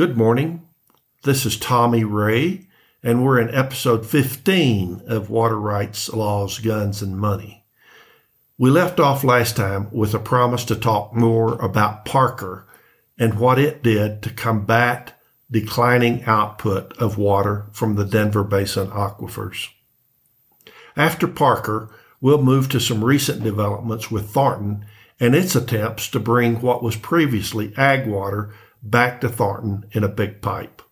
Good morning. This is Tommy Ray, and we're in episode 15 of Water Rights, Laws, Guns, and Money. We left off last time with a promise to talk more about Parker and what it did to combat declining output of water from the Denver Basin aquifers. After Parker, we'll move to some recent developments with Thornton and its attempts to bring what was previously ag water back to Thornton in a big pipe.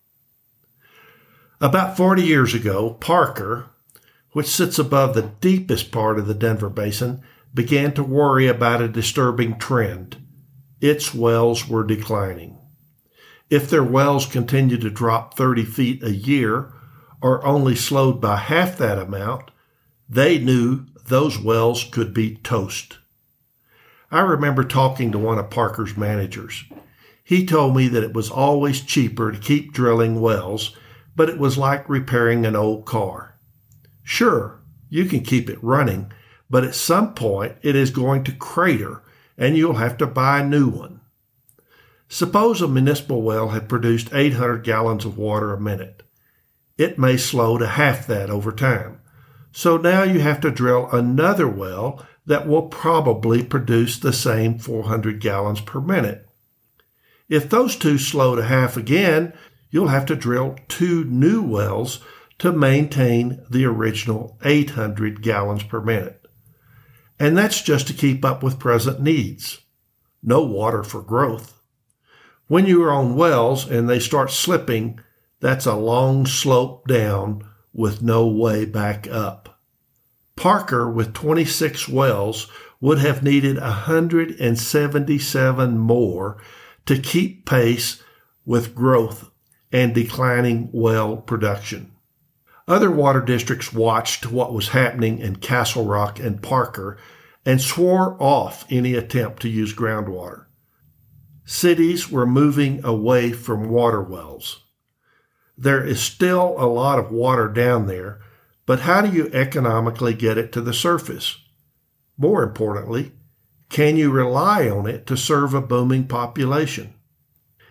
About 40 years ago, Parker, which sits above the deepest part of the Denver Basin, began to worry about a disturbing trend. Its wells were declining. If their wells continued to drop 30 feet a year, or only slowed by half that amount, they knew those wells could be toast. I remember talking to one of Parker's managers. He told me that it was always cheaper to keep drilling wells, but it was like repairing an old car. Sure, you can keep it running, but at some point it is going to crater and you'll have to buy a new one. Suppose a municipal well had produced 800 gallons of water a minute. It may slow to half that over time. So now you have to drill another well that will probably produce the same 400 gallons per minute. If those two slow to half again, you'll have to drill two new wells to maintain the original 800 gallons per minute. And that's just to keep up with present needs. No water for growth. When you are on wells and they start slipping, that's a long slope down with no way back up. Parker, with 26 wells, would have needed 177 more to keep pace with growth and declining well production. Other water districts watched what was happening in Castle Rock and Parker and swore off any attempt to use groundwater. Cities were moving away from water wells. There is still a lot of water down there, but how do you economically get it to the surface? More importantly, can you rely on it to serve a booming population?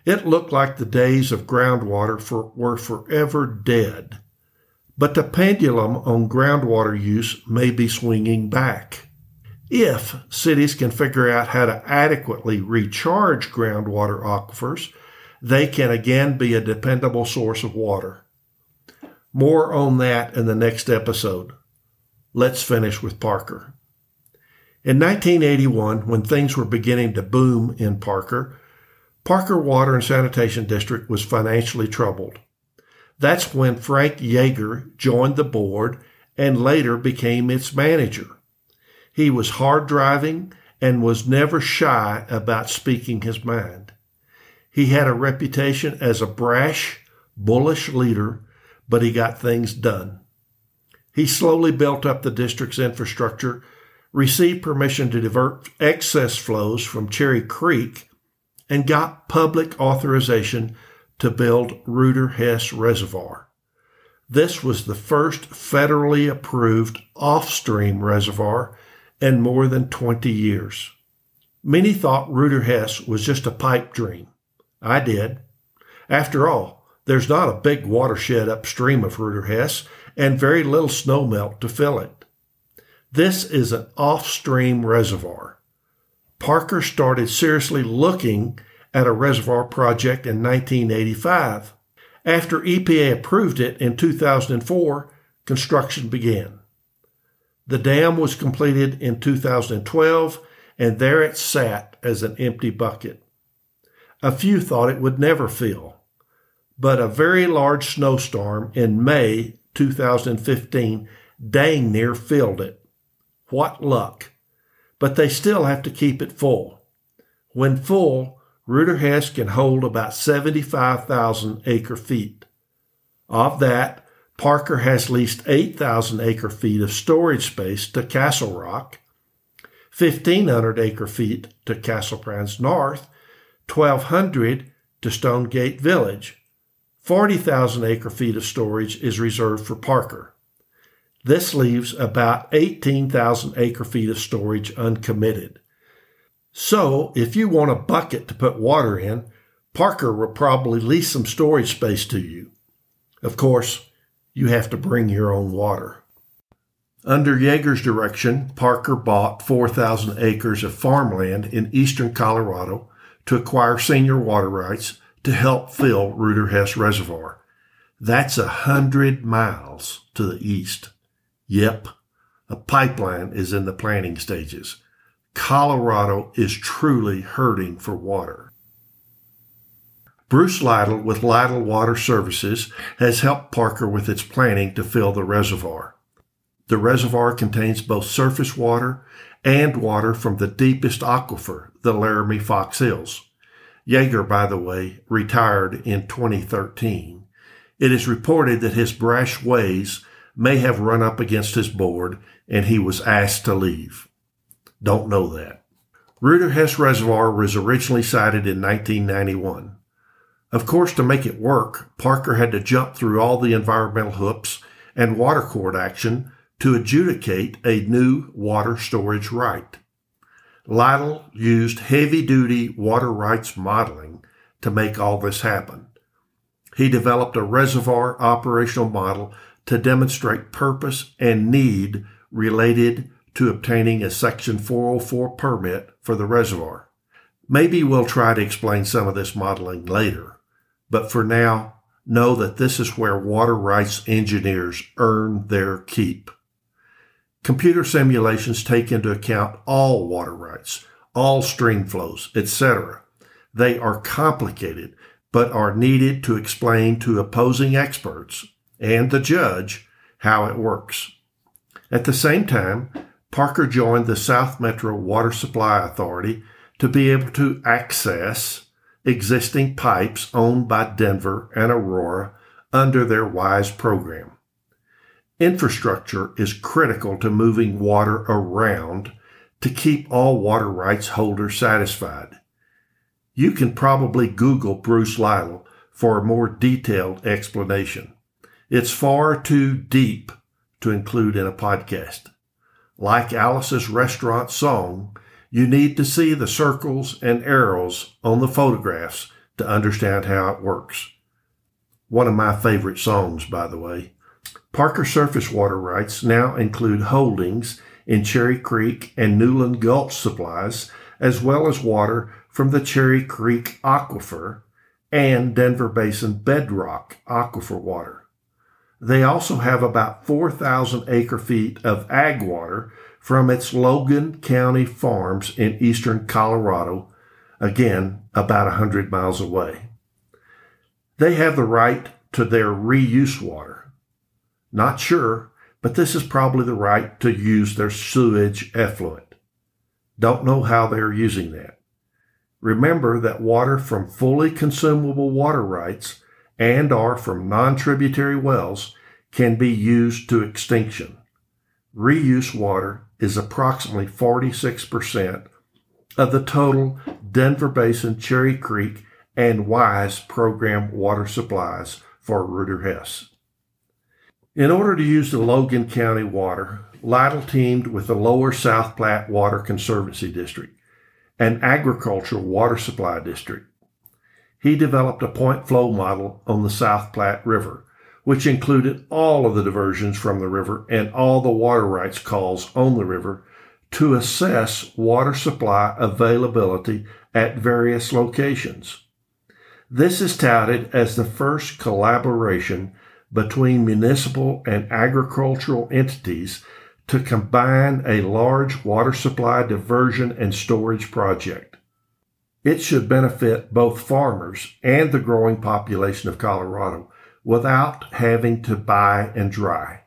It looked like the days of groundwater for, were forever dead. But the pendulum on groundwater use may be swinging back. If cities can figure out how to adequately recharge groundwater aquifers, they can again be a dependable source of water. More on that in the next episode. Let's finish with Parker. In 1981, when things were beginning to boom in Parker, Parker Water and Sanitation District was financially troubled. That's when Frank Jaeger joined the board and later became its manager. He was hard driving and was never shy about speaking his mind. He had a reputation as a brash, bullish leader, but he got things done. He slowly built up the district's infrastructure received permission to divert excess flows from Cherry Creek, and got public authorization to build Rueter-Hess Reservoir. This was the first federally approved off-stream reservoir in more than 20 years. Many thought Rueter-Hess was just a pipe dream. I did. After all, there's not a big watershed upstream of Rueter-Hess and very little snowmelt to fill it. This is an off-stream reservoir. Parker started seriously looking at a reservoir project in 1985. After EPA approved it in 2004, construction began. The dam was completed in 2012, and there it sat as an empty bucket. A few thought it would never fill, but a very large snowstorm in May 2015 dang near filled it. What luck! But they still have to keep it full. When full, Rueter-Hess can hold about 75,000 acre feet. Of that, Parker has leased 8,000 acre feet of storage space to Castle Rock, 1,500 acre feet to Castle Pines North, 1,200 to Stonegate Village. 40,000 acre feet of storage is reserved for Parker. This leaves about 18,000 acre feet of storage uncommitted. So, if you want a bucket to put water in, Parker will probably lease some storage space to you. Of course, you have to bring your own water. Under Jaeger's direction, Parker bought 4,000 acres of farmland in eastern Colorado to acquire senior water rights to help fill Rueter-Hess Reservoir. That's a hundred miles to the east. Yep, a pipeline is in the planning stages. Colorado is truly hurting for water. Bruce Lytle with Lytle Water Services has helped Parker with its planning to fill the reservoir. The reservoir contains both surface water and water from the deepest aquifer, the Laramie Fox Hills. Jaeger, by the way, retired in 2013. It is reported that his brash ways may have run up against his board and he was asked to leave. Don't know that. Rueter-Hess Reservoir was originally sited in 1991. Of course, to make it work, Parker had to jump through all the environmental hoops and water court action to adjudicate a new water storage right. Lytle used heavy duty water rights modeling to make all this happen. He developed a reservoir operational model to demonstrate purpose and need related to obtaining a Section 404 permit for the reservoir. Maybe we'll try to explain some of this modeling later, but for now, know that this is where water rights engineers earn their keep. Computer simulations take into account all water rights, all stream flows, etc. They are complicated, but are needed to explain to opposing experts and the judge how it works. At the same time, Parker joined the South Metro Water Supply Authority to be able to access existing pipes owned by Denver and Aurora under their WISE program. Infrastructure is critical to moving water around to keep all water rights holders satisfied. You can probably Google Bruce Lytle for a more detailed explanation. It's far too deep to include in a podcast. Like Alice's restaurant song, you need to see the circles and arrows on the photographs to understand how it works. One of my favorite songs, by the way. Parker surface water rights now include holdings in Cherry Creek and Newlin Gulch supplies, as well as water from the Cherry Creek aquifer and Denver Basin bedrock aquifer water. They also have about 4,000 acre feet of ag water from its Logan County farms in eastern Colorado, again, about 100 miles away. They have the right to their reuse water. Not sure, but this is probably the right to use their sewage effluent. Don't know how they're using that. Remember that water from fully consumable water rights and or from non-tributary wells can be used to extinction. Reuse water is approximately 46% of the total Denver Basin, Cherry Creek, and WISE program water supplies for Rueter-Hess. In order to use the Logan County water, Lytle teamed with the Lower South Platte Water Conservancy District, an agricultural water supply district. He developed a point flow model on the South Platte River, which included all of the diversions from the river and all the water rights calls on the river to assess water supply availability at various locations. This is touted as the first collaboration between municipal and agricultural entities to combine a large water supply diversion and storage project. It should benefit both farmers and the growing population of Colorado without having to buy and dry.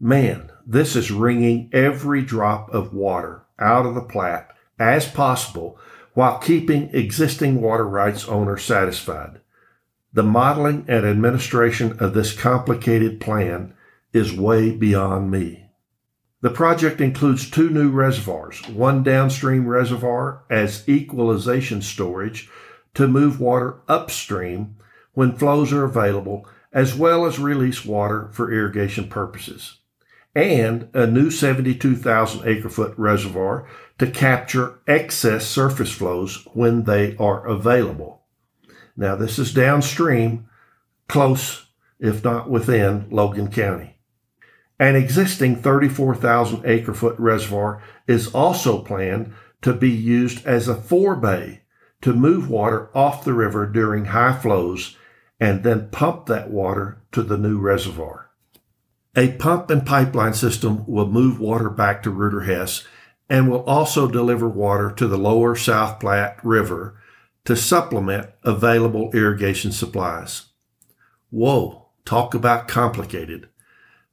Man, this is wringing every drop of water out of the Platte as possible while keeping existing water rights owners satisfied. The modeling and administration of this complicated plan is way beyond me. The project includes two new reservoirs, one downstream reservoir as equalization storage to move water upstream when flows are available, as well as release water for irrigation purposes, and a new 72,000 acre foot reservoir to capture excess surface flows when they are available. Now, this is downstream, close, if not within, Logan County. An existing 34,000 acre foot reservoir is also planned to be used as a forebay to move water off the river during high flows and then pump that water to the new reservoir. A pump and pipeline system will move water back to Rueter-Hess and will also deliver water to the lower South Platte River to supplement available irrigation supplies. Whoa, talk about complicated.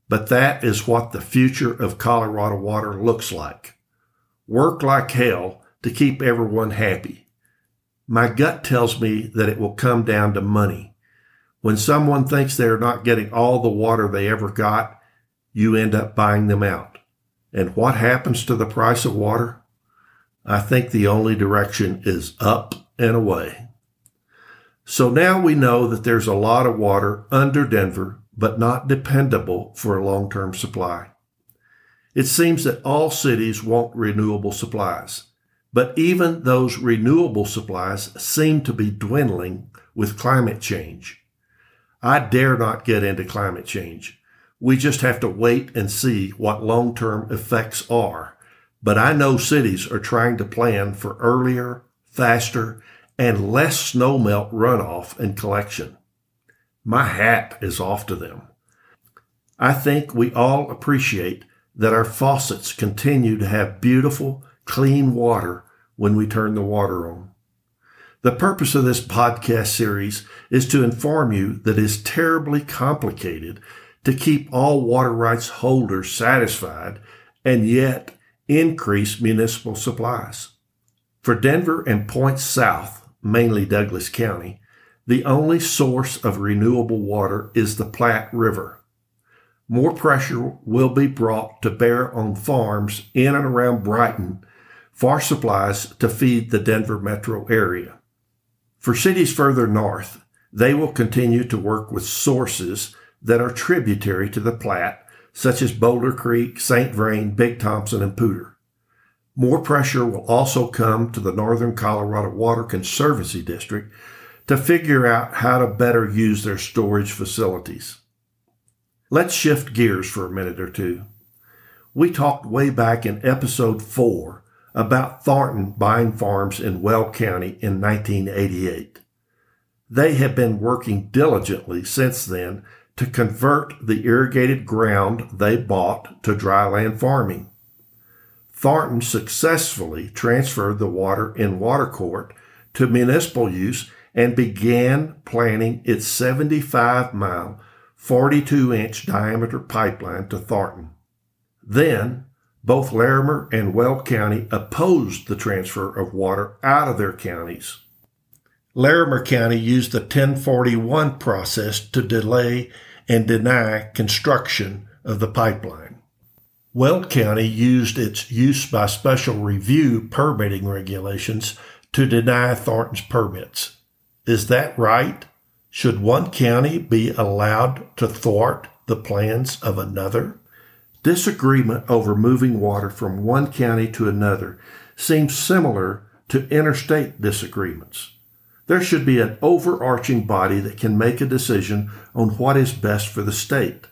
But that is what the future of Colorado water looks like. Work like hell to keep everyone happy. My gut tells me that it will come down to money. When someone thinks they're not getting all the water they ever got, you end up buying them out. And what happens to the price of water? I think the only direction is up and away. So now we know that there's a lot of water under Denver, but not dependable for a long term supply. It seems that all cities want renewable supplies. But even those renewable supplies seem to be dwindling with climate change. I dare not get into climate change. We just have to wait and see what long term effects are. But I know cities are trying to plan for earlier, faster, and less snowmelt runoff and collection. My hat is off to them. I think we all appreciate that our faucets continue to have beautiful, clean water when we turn the water on. The purpose of this podcast series is to inform you that it is terribly complicated to keep all water rights holders satisfied and yet increase municipal supplies. For Denver and points south, mainly Douglas County, the only source of renewable water is the Platte River. More pressure will be brought to bear on farms in and around Brighton for supplies to feed the Denver metro area. For cities further north, they will continue to work with sources that are tributary to the Platte, such as Boulder Creek, St. Vrain, Big Thompson, and Poudre. More pressure will also come to the Northern Colorado Water Conservancy District to figure out how to better use their storage facilities. Let's shift gears for a minute or two. We talked way back in episode four about Thornton buying farms in Weld County in 1988. They have been working diligently since then to convert the irrigated ground they bought to dryland farming. Thornton successfully transferred the water in water court to municipal use and began planning its 75 mile 42 inch diameter pipeline to Thornton. Then, both Larimer and Weld County opposed the transfer of water out of their counties. Larimer County used the 1041 process to delay and deny construction of the pipeline. Weld County used its use by special review permitting regulations to deny Thornton's permits. Is that right? Should one county be allowed to thwart the plans of another? Disagreement over moving water from one county to another seems similar to interstate disagreements. There should be an overarching body that can make a decision on what is best for the state.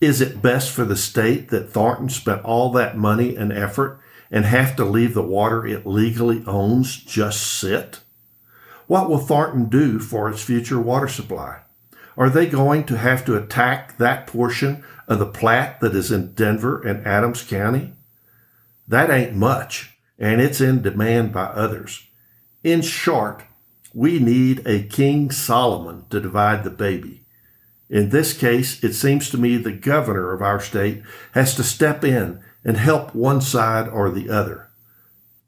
Is it best for the state that Thornton spent all that money and effort and have to leave the water it legally owns just sit? What will Thornton do for its future water supply? Are they going to have to attack that portion of the Platte that is in Denver and Adams County? That ain't much, and it's in demand by others. In short, we need a King Solomon to divide the baby. In this case, it seems to me the governor of our state has to step in and help one side or the other.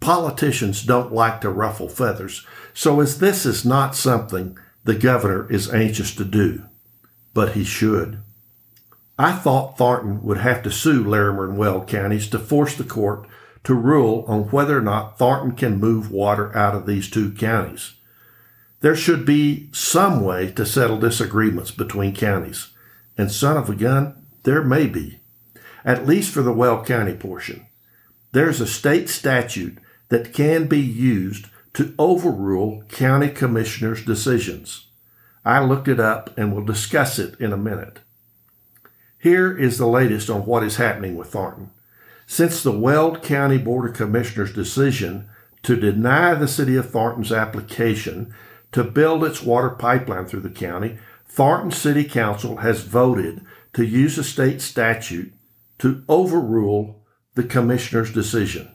Politicians don't like to ruffle feathers, so as this is not something the governor is anxious to do, but he should. I thought Thornton would have to sue Larimer and Weld counties to force the court to rule on whether or not Thornton can move water out of these two counties. There should be some way to settle disagreements between counties, and son of a gun, there may be. at least for the Weld County portion. There's a state statute that can be used to overrule county commissioners' decisions. I looked it up and will discuss it in a minute. Here is the latest on what is happening with Thornton. Since the Weld County Board of Commissioners' decision to deny the City of Thornton's application to build its water pipeline through the county, Thornton City Council has voted to use a state statute to overrule the Commissioner's decision.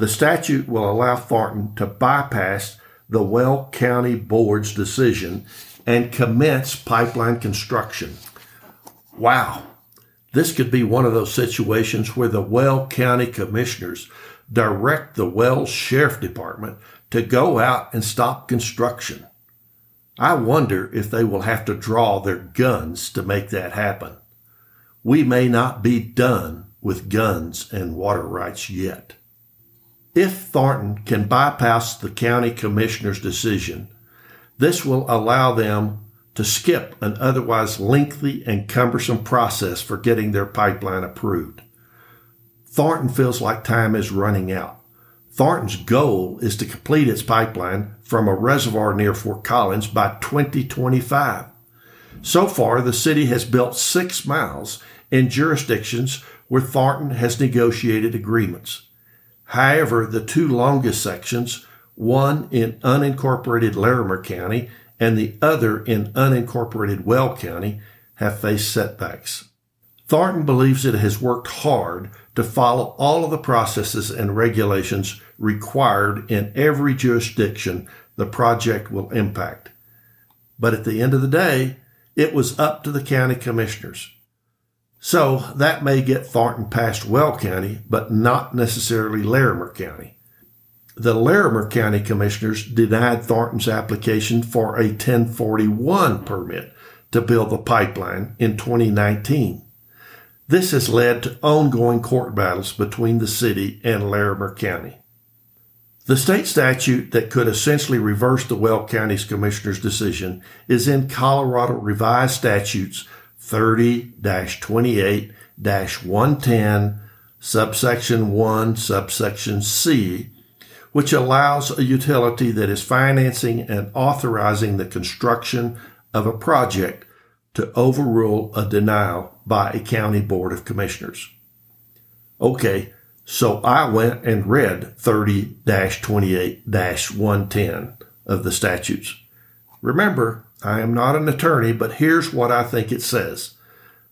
The statute will allow Thornton to bypass the Weld County Board's decision and commence pipeline construction. Wow. This could be one of those situations where the Weld County Commissioners direct the Weld Sheriff Department to go out and stop construction. I wonder if they will have to draw their guns to make that happen. We may not be done with guns and water rights yet. If Thornton can bypass the county commissioner's decision, this will allow them to skip an otherwise lengthy and cumbersome process for getting their pipeline approved. Thornton feels like time is running out. Thornton's goal is to complete its pipeline from a reservoir near Fort Collins by 2025. So far, the city has built six miles in jurisdictions where Thornton has negotiated agreements. However, the two longest sections, one in unincorporated Larimer County and the other in unincorporated Weld County, have faced setbacks. Thornton believes it has worked hard to follow all of the processes and regulations required in every jurisdiction the project will impact. But at the end of the day, it was up to the county commissioners. So that may get Thornton past Weld County, but not necessarily Larimer County. The Larimer County Commissioners denied Thornton's application for a 1041 permit to build the pipeline in 2019. This has led to ongoing court battles between the city and Larimer County. The state statute that could essentially reverse the Weld County's commissioner's decision is in Colorado Revised Statutes 30-28-110, subsection 1, subsection C, which allows a utility that is financing and authorizing the construction of a project to overrule a denial by a county board of commissioners. Okay, so I went and read 30-28-110 of the statutes. Remember, I am not an attorney, but here's what I think it says.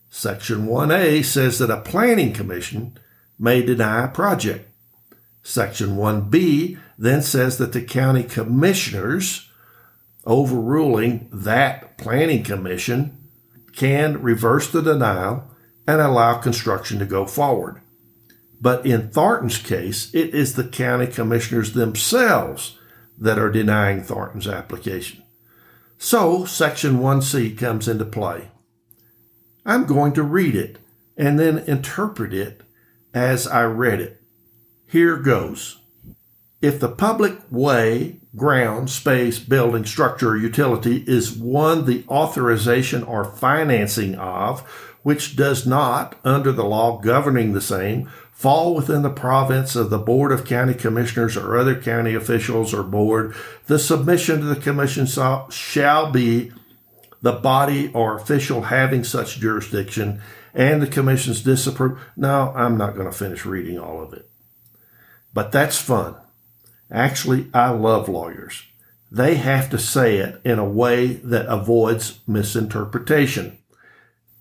Section 1A says that a planning commission may deny a project. Section 1B then says that the county commissioners overruling that planning commission can reverse the denial and allow construction to go forward. But in Thornton's case, it is the county commissioners themselves that are denying Thornton's application. So section 1C comes into play. I'm going to read it and then interpret it as I read it. Here goes. If the public way, ground, space, building, structure, utility is one the authorization or financing of, which does not, under the law governing the same, fall within the province of the Board of County Commissioners or other county officials or board, the submission to the commission shall be the body or official having such jurisdiction and the commission's disapproval. No, I'm not going to finish reading all of it. But that's fun. Actually, I love lawyers. They have to say it in a way that avoids misinterpretation.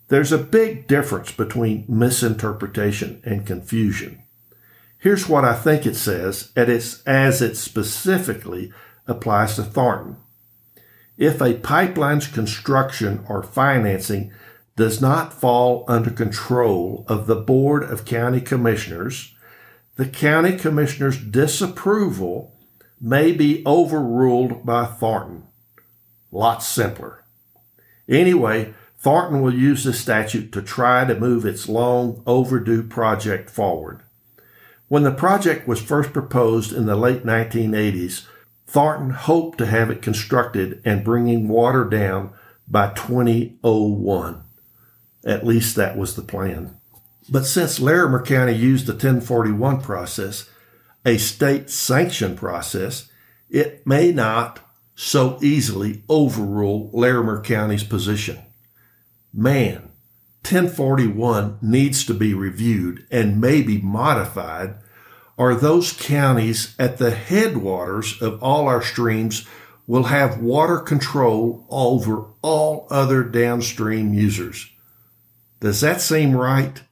There's a big difference between misinterpretation and confusion. Here's what I think it says as it specifically applies to Thornton. If a pipeline's construction or financing does not fall under control of the Board of County Commissioners, the County Commissioner's disapproval may be overruled by Thornton. Lots simpler. Anyway, Thornton will use this statute to try to move its long overdue project forward. When the project was first proposed in the late 1980s, Thornton hoped to have it constructed and bringing water down by 2001. At least that was the plan. But since Larimer County used the 1041 process, a state sanction process, it may not so easily overrule Larimer County's position. Man, 1041 needs to be reviewed and maybe modified, are those counties at the headwaters of all our streams will have water control over all other downstream users. Does that seem right?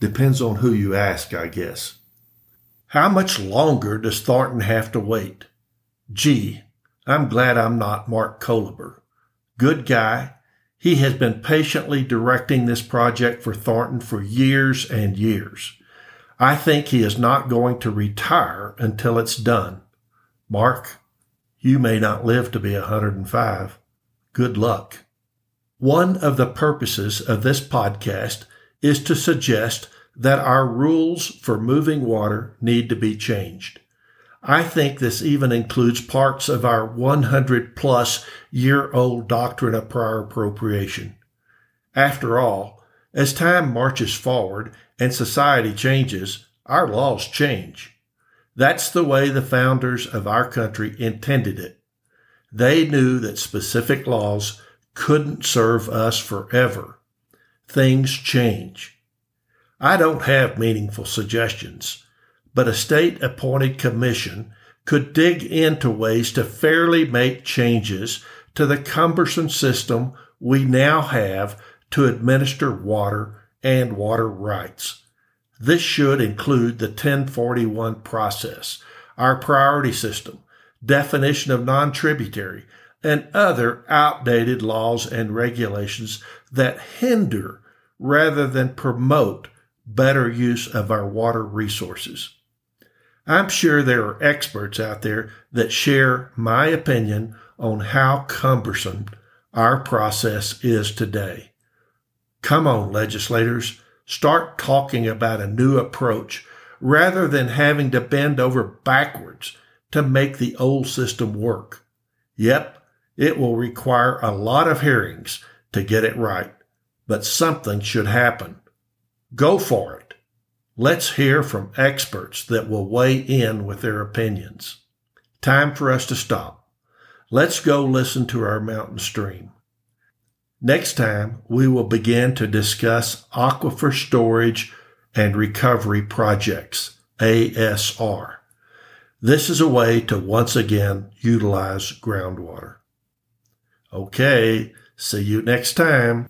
Depends on who you ask, I guess. How much longer does Thornton have to wait? Gee, I'm glad I'm not Mark Koleber. Good guy. He has been patiently directing this project for Thornton for years and years. I think he is not going to retire until it's done. Mark, you may not live to be a 105. Good luck. One of the purposes of this podcast is to suggest that our rules for moving water need to be changed. I think this even includes parts of our 100 plus year old doctrine of prior appropriation. After all, as time marches forward and society changes, our laws change. That's the way the founders of our country intended it. They knew that specific laws couldn't serve us forever. Things change. I don't have meaningful suggestions, but a state appointed commission could dig into ways to fairly make changes to the cumbersome system we now have to administer water and water rights. This should include the 1041 process, our priority system, definition of non-tributary, and other outdated laws and regulations that hinder rather than promote better use of our water resources. I'm sure there are experts out there that share my opinion on how cumbersome our process is today. Come on, legislators, Start talking about a new approach rather than having to bend over backwards to make the old system work. Yep, it will require a lot of hearings to get it right, but something should happen. Go for it. Let's hear from experts that will weigh in with their opinions. Time for us to stop. Let's go listen to our mountain stream. Next time, we will begin to discuss aquifer storage and recovery projects, ASR. This is a way to once again utilize groundwater. Okay, see you next time.